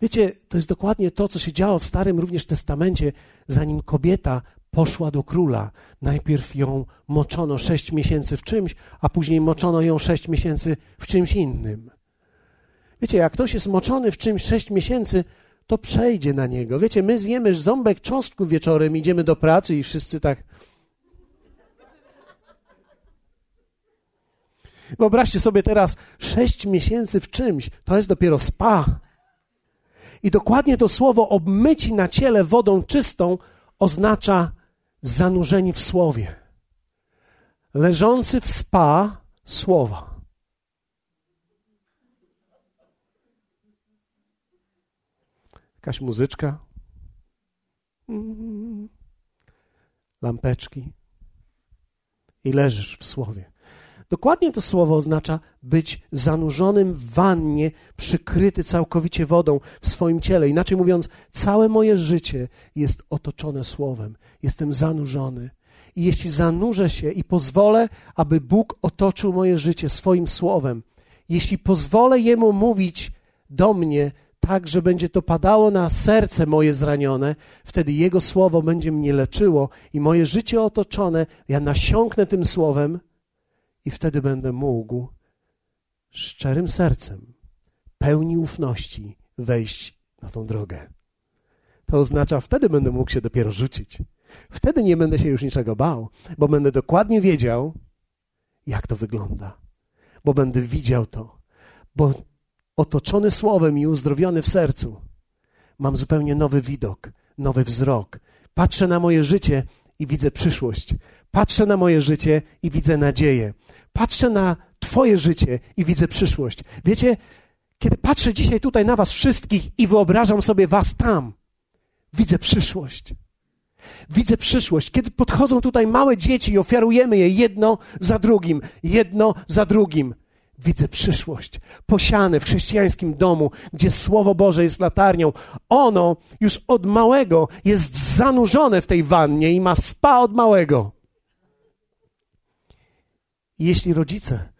Wiecie, to jest dokładnie to, co się działo w Starym również Testamencie, zanim kobieta poszła do króla. Najpierw ją moczono sześć miesięcy w czymś, a później moczono ją sześć miesięcy w czymś innym. Wiecie, jak ktoś jest moczony w czymś sześć miesięcy, to przejdzie na niego. Wiecie, my zjemy ząbek cząstku wieczorem, idziemy do pracy i wszyscy tak. Wyobraźcie sobie teraz sześć miesięcy w czymś, to jest dopiero spa. I dokładnie to słowo obmyci na ciele wodą czystą oznacza zanurzeni w słowie. Leżący w spa słowa. Jakaś muzyczka. Lampeczki. I leżysz w słowie. Dokładnie to słowo oznacza być zanurzonym w wannie, przykryty całkowicie wodą w swoim ciele. Inaczej mówiąc, całe moje życie jest otoczone słowem. Jestem zanurzony. I jeśli zanurzę się i pozwolę, aby Bóg otoczył moje życie swoim słowem, jeśli pozwolę Jemu mówić do mnie tak, że będzie to padało na serce moje zranione, wtedy Jego słowo będzie mnie leczyło i moje życie otoczone, ja nasiąknę tym słowem i wtedy będę mógł szczerym sercem, pełni ufności wejść na tą drogę. To oznacza, wtedy będę mógł się dopiero rzucić. Wtedy nie będę się już niczego bał, bo będę dokładnie wiedział, jak to wygląda, bo będę widział to, bo otoczony słowem i uzdrowiony w sercu, mam zupełnie nowy widok, nowy wzrok. Patrzę na moje życie i widzę przyszłość. Patrzę na moje życie i widzę nadzieję. Patrzę na Twoje życie i widzę przyszłość. Wiecie, kiedy patrzę dzisiaj tutaj na Was wszystkich i wyobrażam sobie Was tam, widzę przyszłość. Widzę przyszłość, kiedy podchodzą tutaj małe dzieci i ofiarujemy je jedno za drugim, jedno za drugim. Widzę przyszłość, posiane w chrześcijańskim domu, gdzie Słowo Boże jest latarnią. Ono już od małego jest zanurzone w tej wannie i ma spa od małego. Jeśli rodzice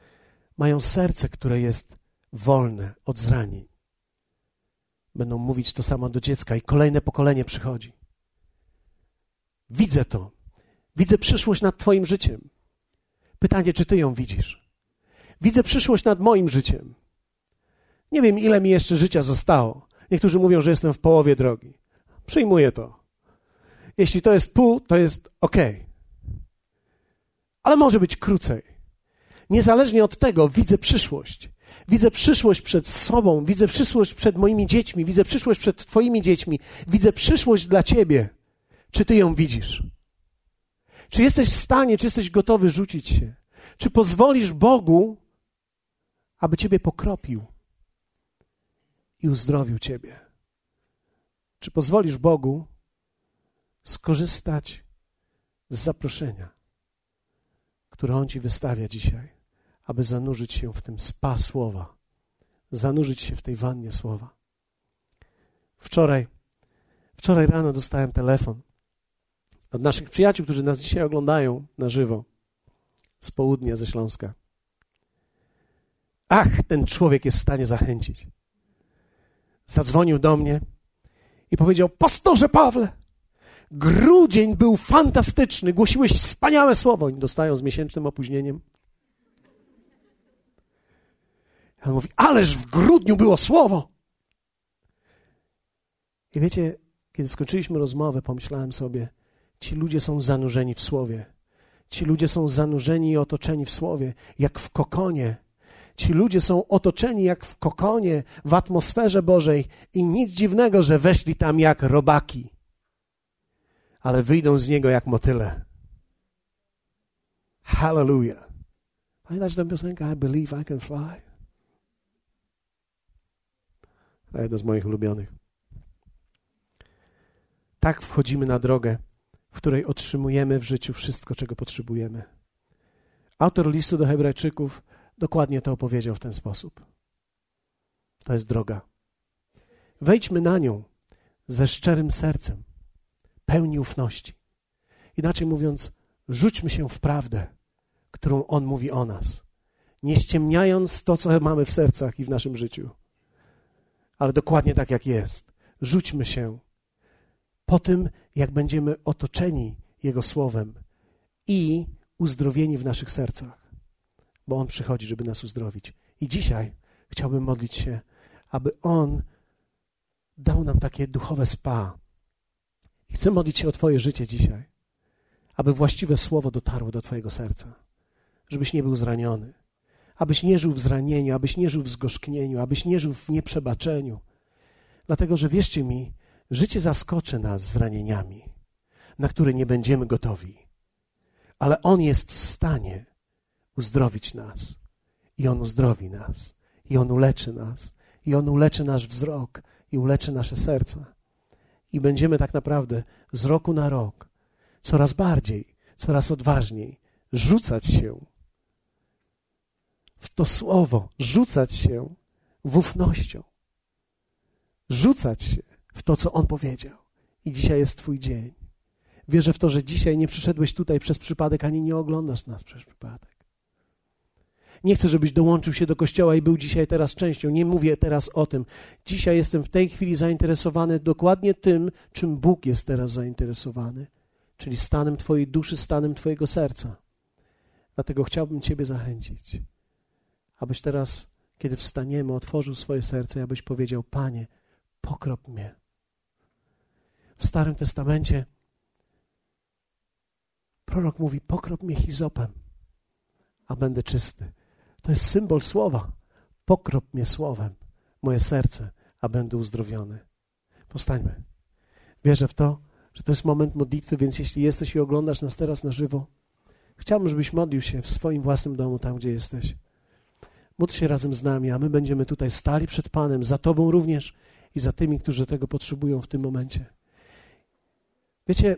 mają serce, które jest wolne od zranień, będą mówić to samo do dziecka i kolejne pokolenie przychodzi. Widzę to. Widzę przyszłość nad Twoim życiem. Pytanie, czy ty ją widzisz? Widzę przyszłość nad moim życiem. Nie wiem, ile mi jeszcze życia zostało. Niektórzy mówią, że jestem w połowie drogi. Przyjmuję to. Jeśli to jest pół, to jest ok. Ale może być krócej. Niezależnie od tego widzę przyszłość. Widzę przyszłość przed sobą, widzę przyszłość przed moimi dziećmi, widzę przyszłość przed Twoimi dziećmi, widzę przyszłość dla Ciebie. Czy Ty ją widzisz? Czy jesteś w stanie, czy jesteś gotowy rzucić się? Czy pozwolisz Bogu, aby Ciebie pokropił i uzdrowił Ciebie? Czy pozwolisz Bogu skorzystać z zaproszenia, które On Ci wystawia dzisiaj, aby zanurzyć się w tym spa słowa, zanurzyć się w tej wannie słowa? Wczoraj, wczoraj rano dostałem telefon od naszych przyjaciół, którzy nas dzisiaj oglądają na żywo z południa, ze Śląska. Ach, ten człowiek jest w stanie zachęcić. Zadzwonił do mnie i powiedział: Pastorze Pawle, grudzień był fantastyczny, głosiłeś wspaniałe słowo. Oni dostają z miesięcznym opóźnieniem. On mówi: Ależ w grudniu było słowo. I wiecie, kiedy skończyliśmy rozmowę, pomyślałem sobie, Ci ludzie są zanurzeni w słowie. Ci ludzie są zanurzeni i otoczeni w słowie, jak w kokonie. Ci ludzie są otoczeni jak w kokonie, w atmosferze Bożej i nic dziwnego, że weszli tam jak robaki, ale wyjdą z niego jak motyle. Hallelujah. Pamiętasz tę piosenkę I believe I can fly? To jedna z moich ulubionych. Tak wchodzimy na drogę w której otrzymujemy w życiu wszystko, czego potrzebujemy. Autor listu do Hebrajczyków dokładnie to opowiedział w ten sposób. To jest droga. Wejdźmy na nią ze szczerym sercem, pełni ufności. Inaczej mówiąc, rzućmy się w prawdę, którą On mówi o nas, nie ściemniając to, co mamy w sercach i w naszym życiu, ale dokładnie tak, jak jest. Rzućmy się po tym, jak będziemy otoczeni Jego Słowem i uzdrowieni w naszych sercach, bo On przychodzi, żeby nas uzdrowić. I dzisiaj chciałbym modlić się, aby On dał nam takie duchowe spa. Chcę modlić się o Twoje życie dzisiaj, aby właściwe słowo dotarło do Twojego serca, żebyś nie był zraniony, abyś nie żył w zranieniu, abyś nie żył w zgorzknieniu, abyś nie żył w nieprzebaczeniu. Dlatego, że wierzcie mi, Życie zaskoczy nas zranieniami, na które nie będziemy gotowi, ale On jest w stanie uzdrowić nas i On uzdrowi nas i On uleczy nas i On uleczy nasz wzrok i uleczy nasze serca. I będziemy tak naprawdę z roku na rok coraz bardziej, coraz odważniej rzucać się w to słowo, rzucać się w ufnością, rzucać się w to, co On powiedział. I dzisiaj jest Twój dzień. Wierzę w to, że dzisiaj nie przyszedłeś tutaj przez przypadek, ani nie oglądasz nas przez przypadek. Nie chcę, żebyś dołączył się do kościoła i był dzisiaj teraz częścią. Nie mówię teraz o tym. Dzisiaj jestem w tej chwili zainteresowany dokładnie tym, czym Bóg jest teraz zainteresowany, czyli stanem Twojej duszy, stanem Twojego serca. Dlatego chciałbym Ciebie zachęcić, abyś teraz, kiedy wstaniemy, otworzył swoje serce i abyś powiedział: Panie, pokrop mnie w Starym Testamencie prorok mówi: Pokrop mnie hizopem, a będę czysty. To jest symbol słowa. Pokrop mnie słowem, moje serce, a będę uzdrowiony. Powstańmy. Wierzę w to, że to jest moment modlitwy, więc jeśli jesteś i oglądasz nas teraz na żywo, chciałbym, żebyś modlił się w swoim własnym domu, tam gdzie jesteś. Módl się razem z nami, a my będziemy tutaj stali przed Panem, za Tobą również i za tymi, którzy tego potrzebują w tym momencie. Wiecie,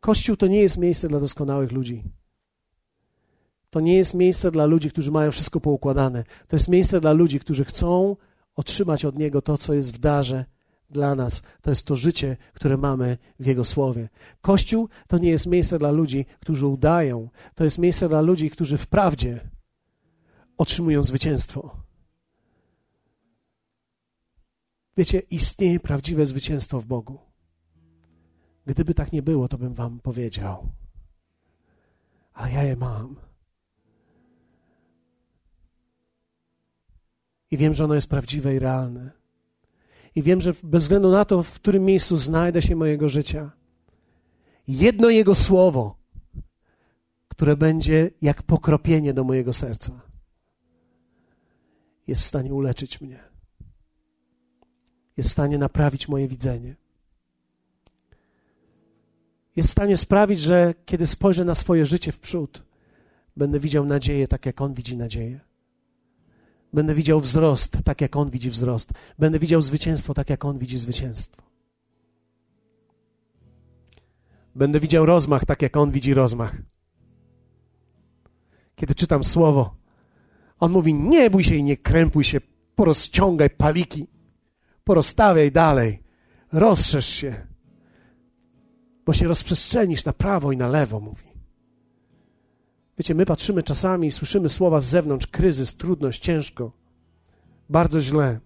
Kościół to nie jest miejsce dla doskonałych ludzi. To nie jest miejsce dla ludzi, którzy mają wszystko poukładane. To jest miejsce dla ludzi, którzy chcą otrzymać od Niego to, co jest w darze dla nas. To jest to życie, które mamy w Jego Słowie. Kościół to nie jest miejsce dla ludzi, którzy udają. To jest miejsce dla ludzi, którzy w prawdzie otrzymują zwycięstwo. Wiecie, istnieje prawdziwe zwycięstwo w Bogu. Gdyby tak nie było, to bym wam powiedział. ale ja je mam. I wiem, że ono jest prawdziwe i realne. I wiem, że bez względu na to, w którym miejscu znajdę się mojego życia, jedno Jego słowo, które będzie jak pokropienie do mojego serca, jest w stanie uleczyć mnie. Jest w stanie naprawić moje widzenie. Jest w stanie sprawić, że kiedy spojrzę na swoje życie w przód, będę widział nadzieję tak, jak On widzi nadzieję. Będę widział wzrost tak, jak On widzi wzrost. Będę widział zwycięstwo tak, jak On widzi zwycięstwo. Będę widział rozmach tak, jak On widzi rozmach. Kiedy czytam słowo, On mówi: Nie bój się i nie krępuj się, porozciągaj paliki, porozstawiaj dalej, rozszerz się, bo się rozprzestrzenisz na prawo i na lewo, mówi. Wiecie, my patrzymy czasami i słyszymy słowa z zewnątrz: kryzys, trudność, ciężko, bardzo źle.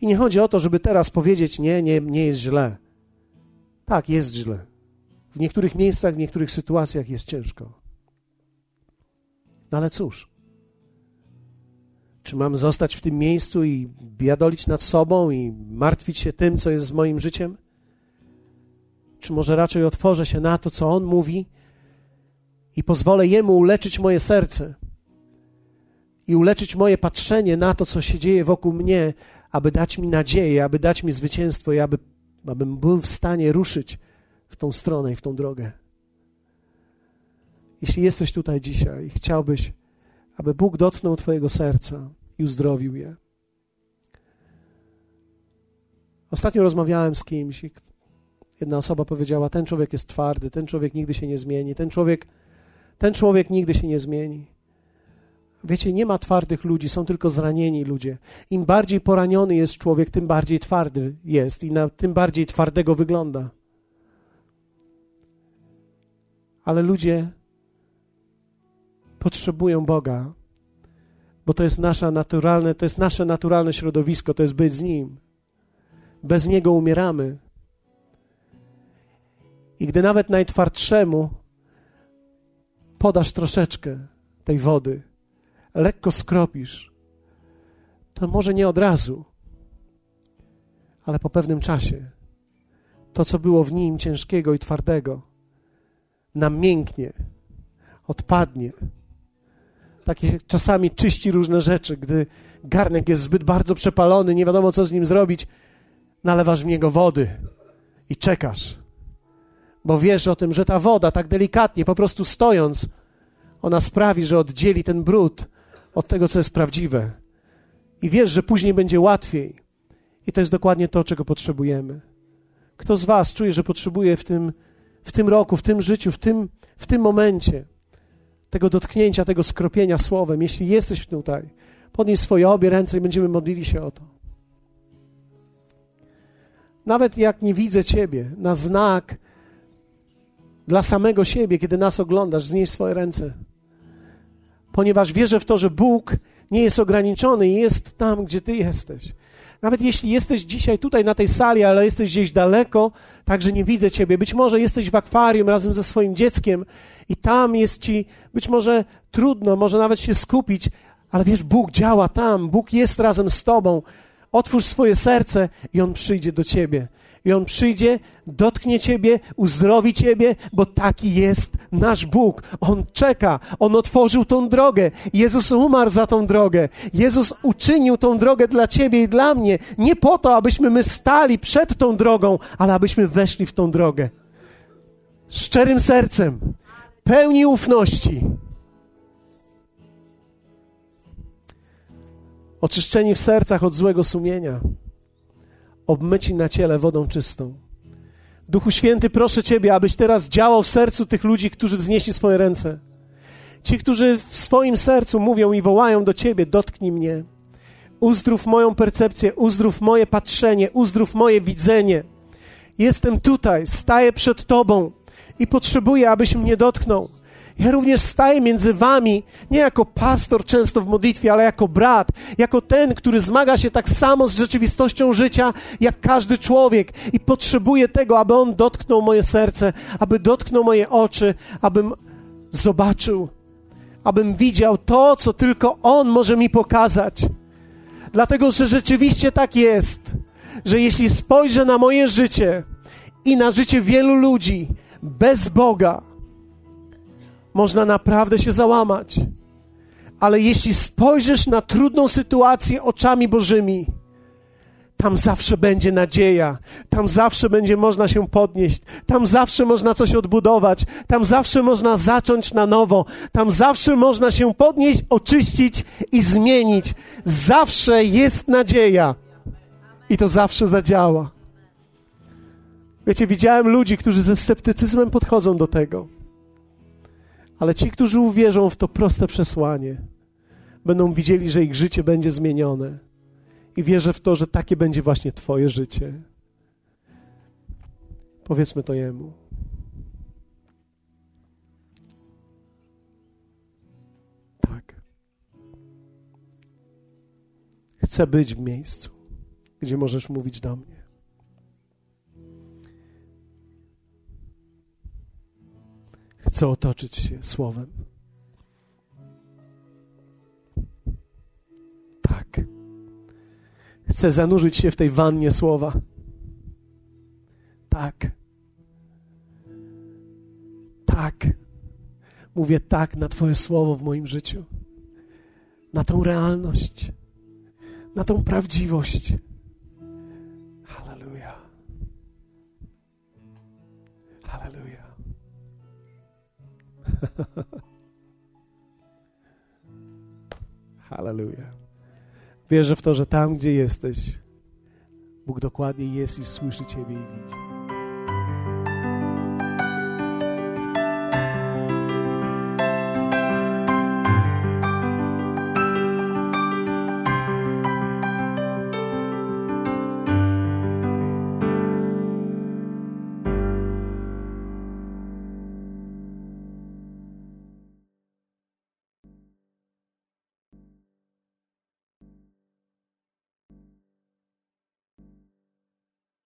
I nie chodzi o to, żeby teraz powiedzieć: Nie, nie, nie jest źle. Tak, jest źle. W niektórych miejscach, w niektórych sytuacjach jest ciężko. No ale cóż? Czy mam zostać w tym miejscu i biadolić nad sobą i martwić się tym, co jest z moim życiem? Czy może raczej otworzę się na to, co On mówi i pozwolę Jemu uleczyć moje serce i uleczyć moje patrzenie na to, co się dzieje wokół mnie, aby dać mi nadzieję, aby dać mi zwycięstwo i aby, abym był w stanie ruszyć w tą stronę i w tą drogę. Jeśli jesteś tutaj dzisiaj i chciałbyś, aby Bóg dotknął Twojego serca i uzdrowił je. Ostatnio rozmawiałem z kimś i jedna osoba powiedziała: Ten człowiek jest twardy, ten człowiek nigdy się nie zmieni, ten człowiek ten człowiek nigdy się nie zmieni. Wiecie, nie ma twardych ludzi, są tylko zranieni ludzie. Im bardziej poraniony jest człowiek, tym bardziej twardy jest i na, tym bardziej twardego wygląda. Ale ludzie potrzebują Boga, bo to jest nasza naturalne, to jest nasze naturalne środowisko, to jest być z Nim. Bez Niego umieramy. I gdy nawet najtwardszemu podasz troszeczkę tej wody, lekko skropisz, to może nie od razu, ale po pewnym czasie. To, co było w nim ciężkiego i twardego, namięknie, odpadnie. Takie czasami czyści różne rzeczy, gdy garnek jest zbyt bardzo przepalony, nie wiadomo co z nim zrobić, nalewasz w niego wody i czekasz bo wiesz o tym, że ta woda tak delikatnie, po prostu stojąc, ona sprawi, że oddzieli ten brud od tego, co jest prawdziwe. I wiesz, że później będzie łatwiej. I to jest dokładnie to, czego potrzebujemy. Kto z Was czuje, że potrzebuje w tym, w tym roku, w tym życiu, w tym, w tym momencie tego dotknięcia, tego skropienia słowem? Jeśli jesteś tutaj, podnieś swoje obie ręce i będziemy modlili się o to. Nawet jak nie widzę Ciebie, na znak, dla samego siebie, kiedy nas oglądasz, znieś swoje ręce. Ponieważ wierzę w to, że Bóg nie jest ograniczony i jest tam, gdzie Ty jesteś. Nawet jeśli jesteś dzisiaj tutaj na tej sali, ale jesteś gdzieś daleko, także nie widzę Ciebie. Być może jesteś w akwarium razem ze swoim dzieckiem i tam jest Ci być może trudno, może nawet się skupić, ale wiesz, Bóg działa tam, Bóg jest razem z Tobą. Otwórz swoje serce i On przyjdzie do Ciebie i On przyjdzie, dotknie Ciebie, uzdrowi Ciebie, bo taki jest nasz Bóg. On czeka, On otworzył tą drogę. Jezus umarł za tą drogę. Jezus uczynił tą drogę dla Ciebie i dla mnie. Nie po to, abyśmy my stali przed tą drogą, ale abyśmy weszli w tą drogę. Szczerym sercem, pełni ufności. Oczyszczeni w sercach od złego sumienia obmyci na ciele wodą czystą. Duchu Święty, proszę Ciebie, abyś teraz działał w sercu tych ludzi, którzy wznieśli swoje ręce. Ci, którzy w swoim sercu mówią i wołają do Ciebie, dotknij mnie. Uzdrów moją percepcję, uzdrów moje patrzenie, uzdrów moje widzenie. Jestem tutaj, staję przed Tobą i potrzebuję, abyś mnie dotknął. Ja również staję między wami, nie jako pastor często w modlitwie, ale jako brat, jako ten, który zmaga się tak samo z rzeczywistością życia, jak każdy człowiek i potrzebuję tego, aby On dotknął moje serce, aby dotknął moje oczy, abym zobaczył, abym widział to, co tylko On może mi pokazać. Dlatego, że rzeczywiście tak jest, że jeśli spojrzę na moje życie i na życie wielu ludzi bez Boga, można naprawdę się załamać. Ale jeśli spojrzysz na trudną sytuację oczami Bożymi, tam zawsze będzie nadzieja, tam zawsze będzie można się podnieść, tam zawsze można coś odbudować, tam zawsze można zacząć na nowo, tam zawsze można się podnieść, oczyścić i zmienić. Zawsze jest nadzieja i to zawsze zadziała. Wiecie, widziałem ludzi, którzy ze sceptycyzmem podchodzą do tego, ale ci, którzy uwierzą w to proste przesłanie, będą widzieli, że ich życie będzie zmienione i wierzę w to, że takie będzie właśnie Twoje życie. Powiedzmy to Jemu. Tak. Chcę być w miejscu, gdzie możesz mówić do mnie. Chcę otoczyć się słowem. Tak. Chcę zanurzyć się w tej wannie słowa. Tak. Tak. Mówię tak na Twoje słowo w moim życiu. Na tą realność. Na tą prawdziwość. Halleluja. Wierzę w to, że tam, gdzie jesteś, Bóg dokładnie jest i słyszy Ciebie i widzi.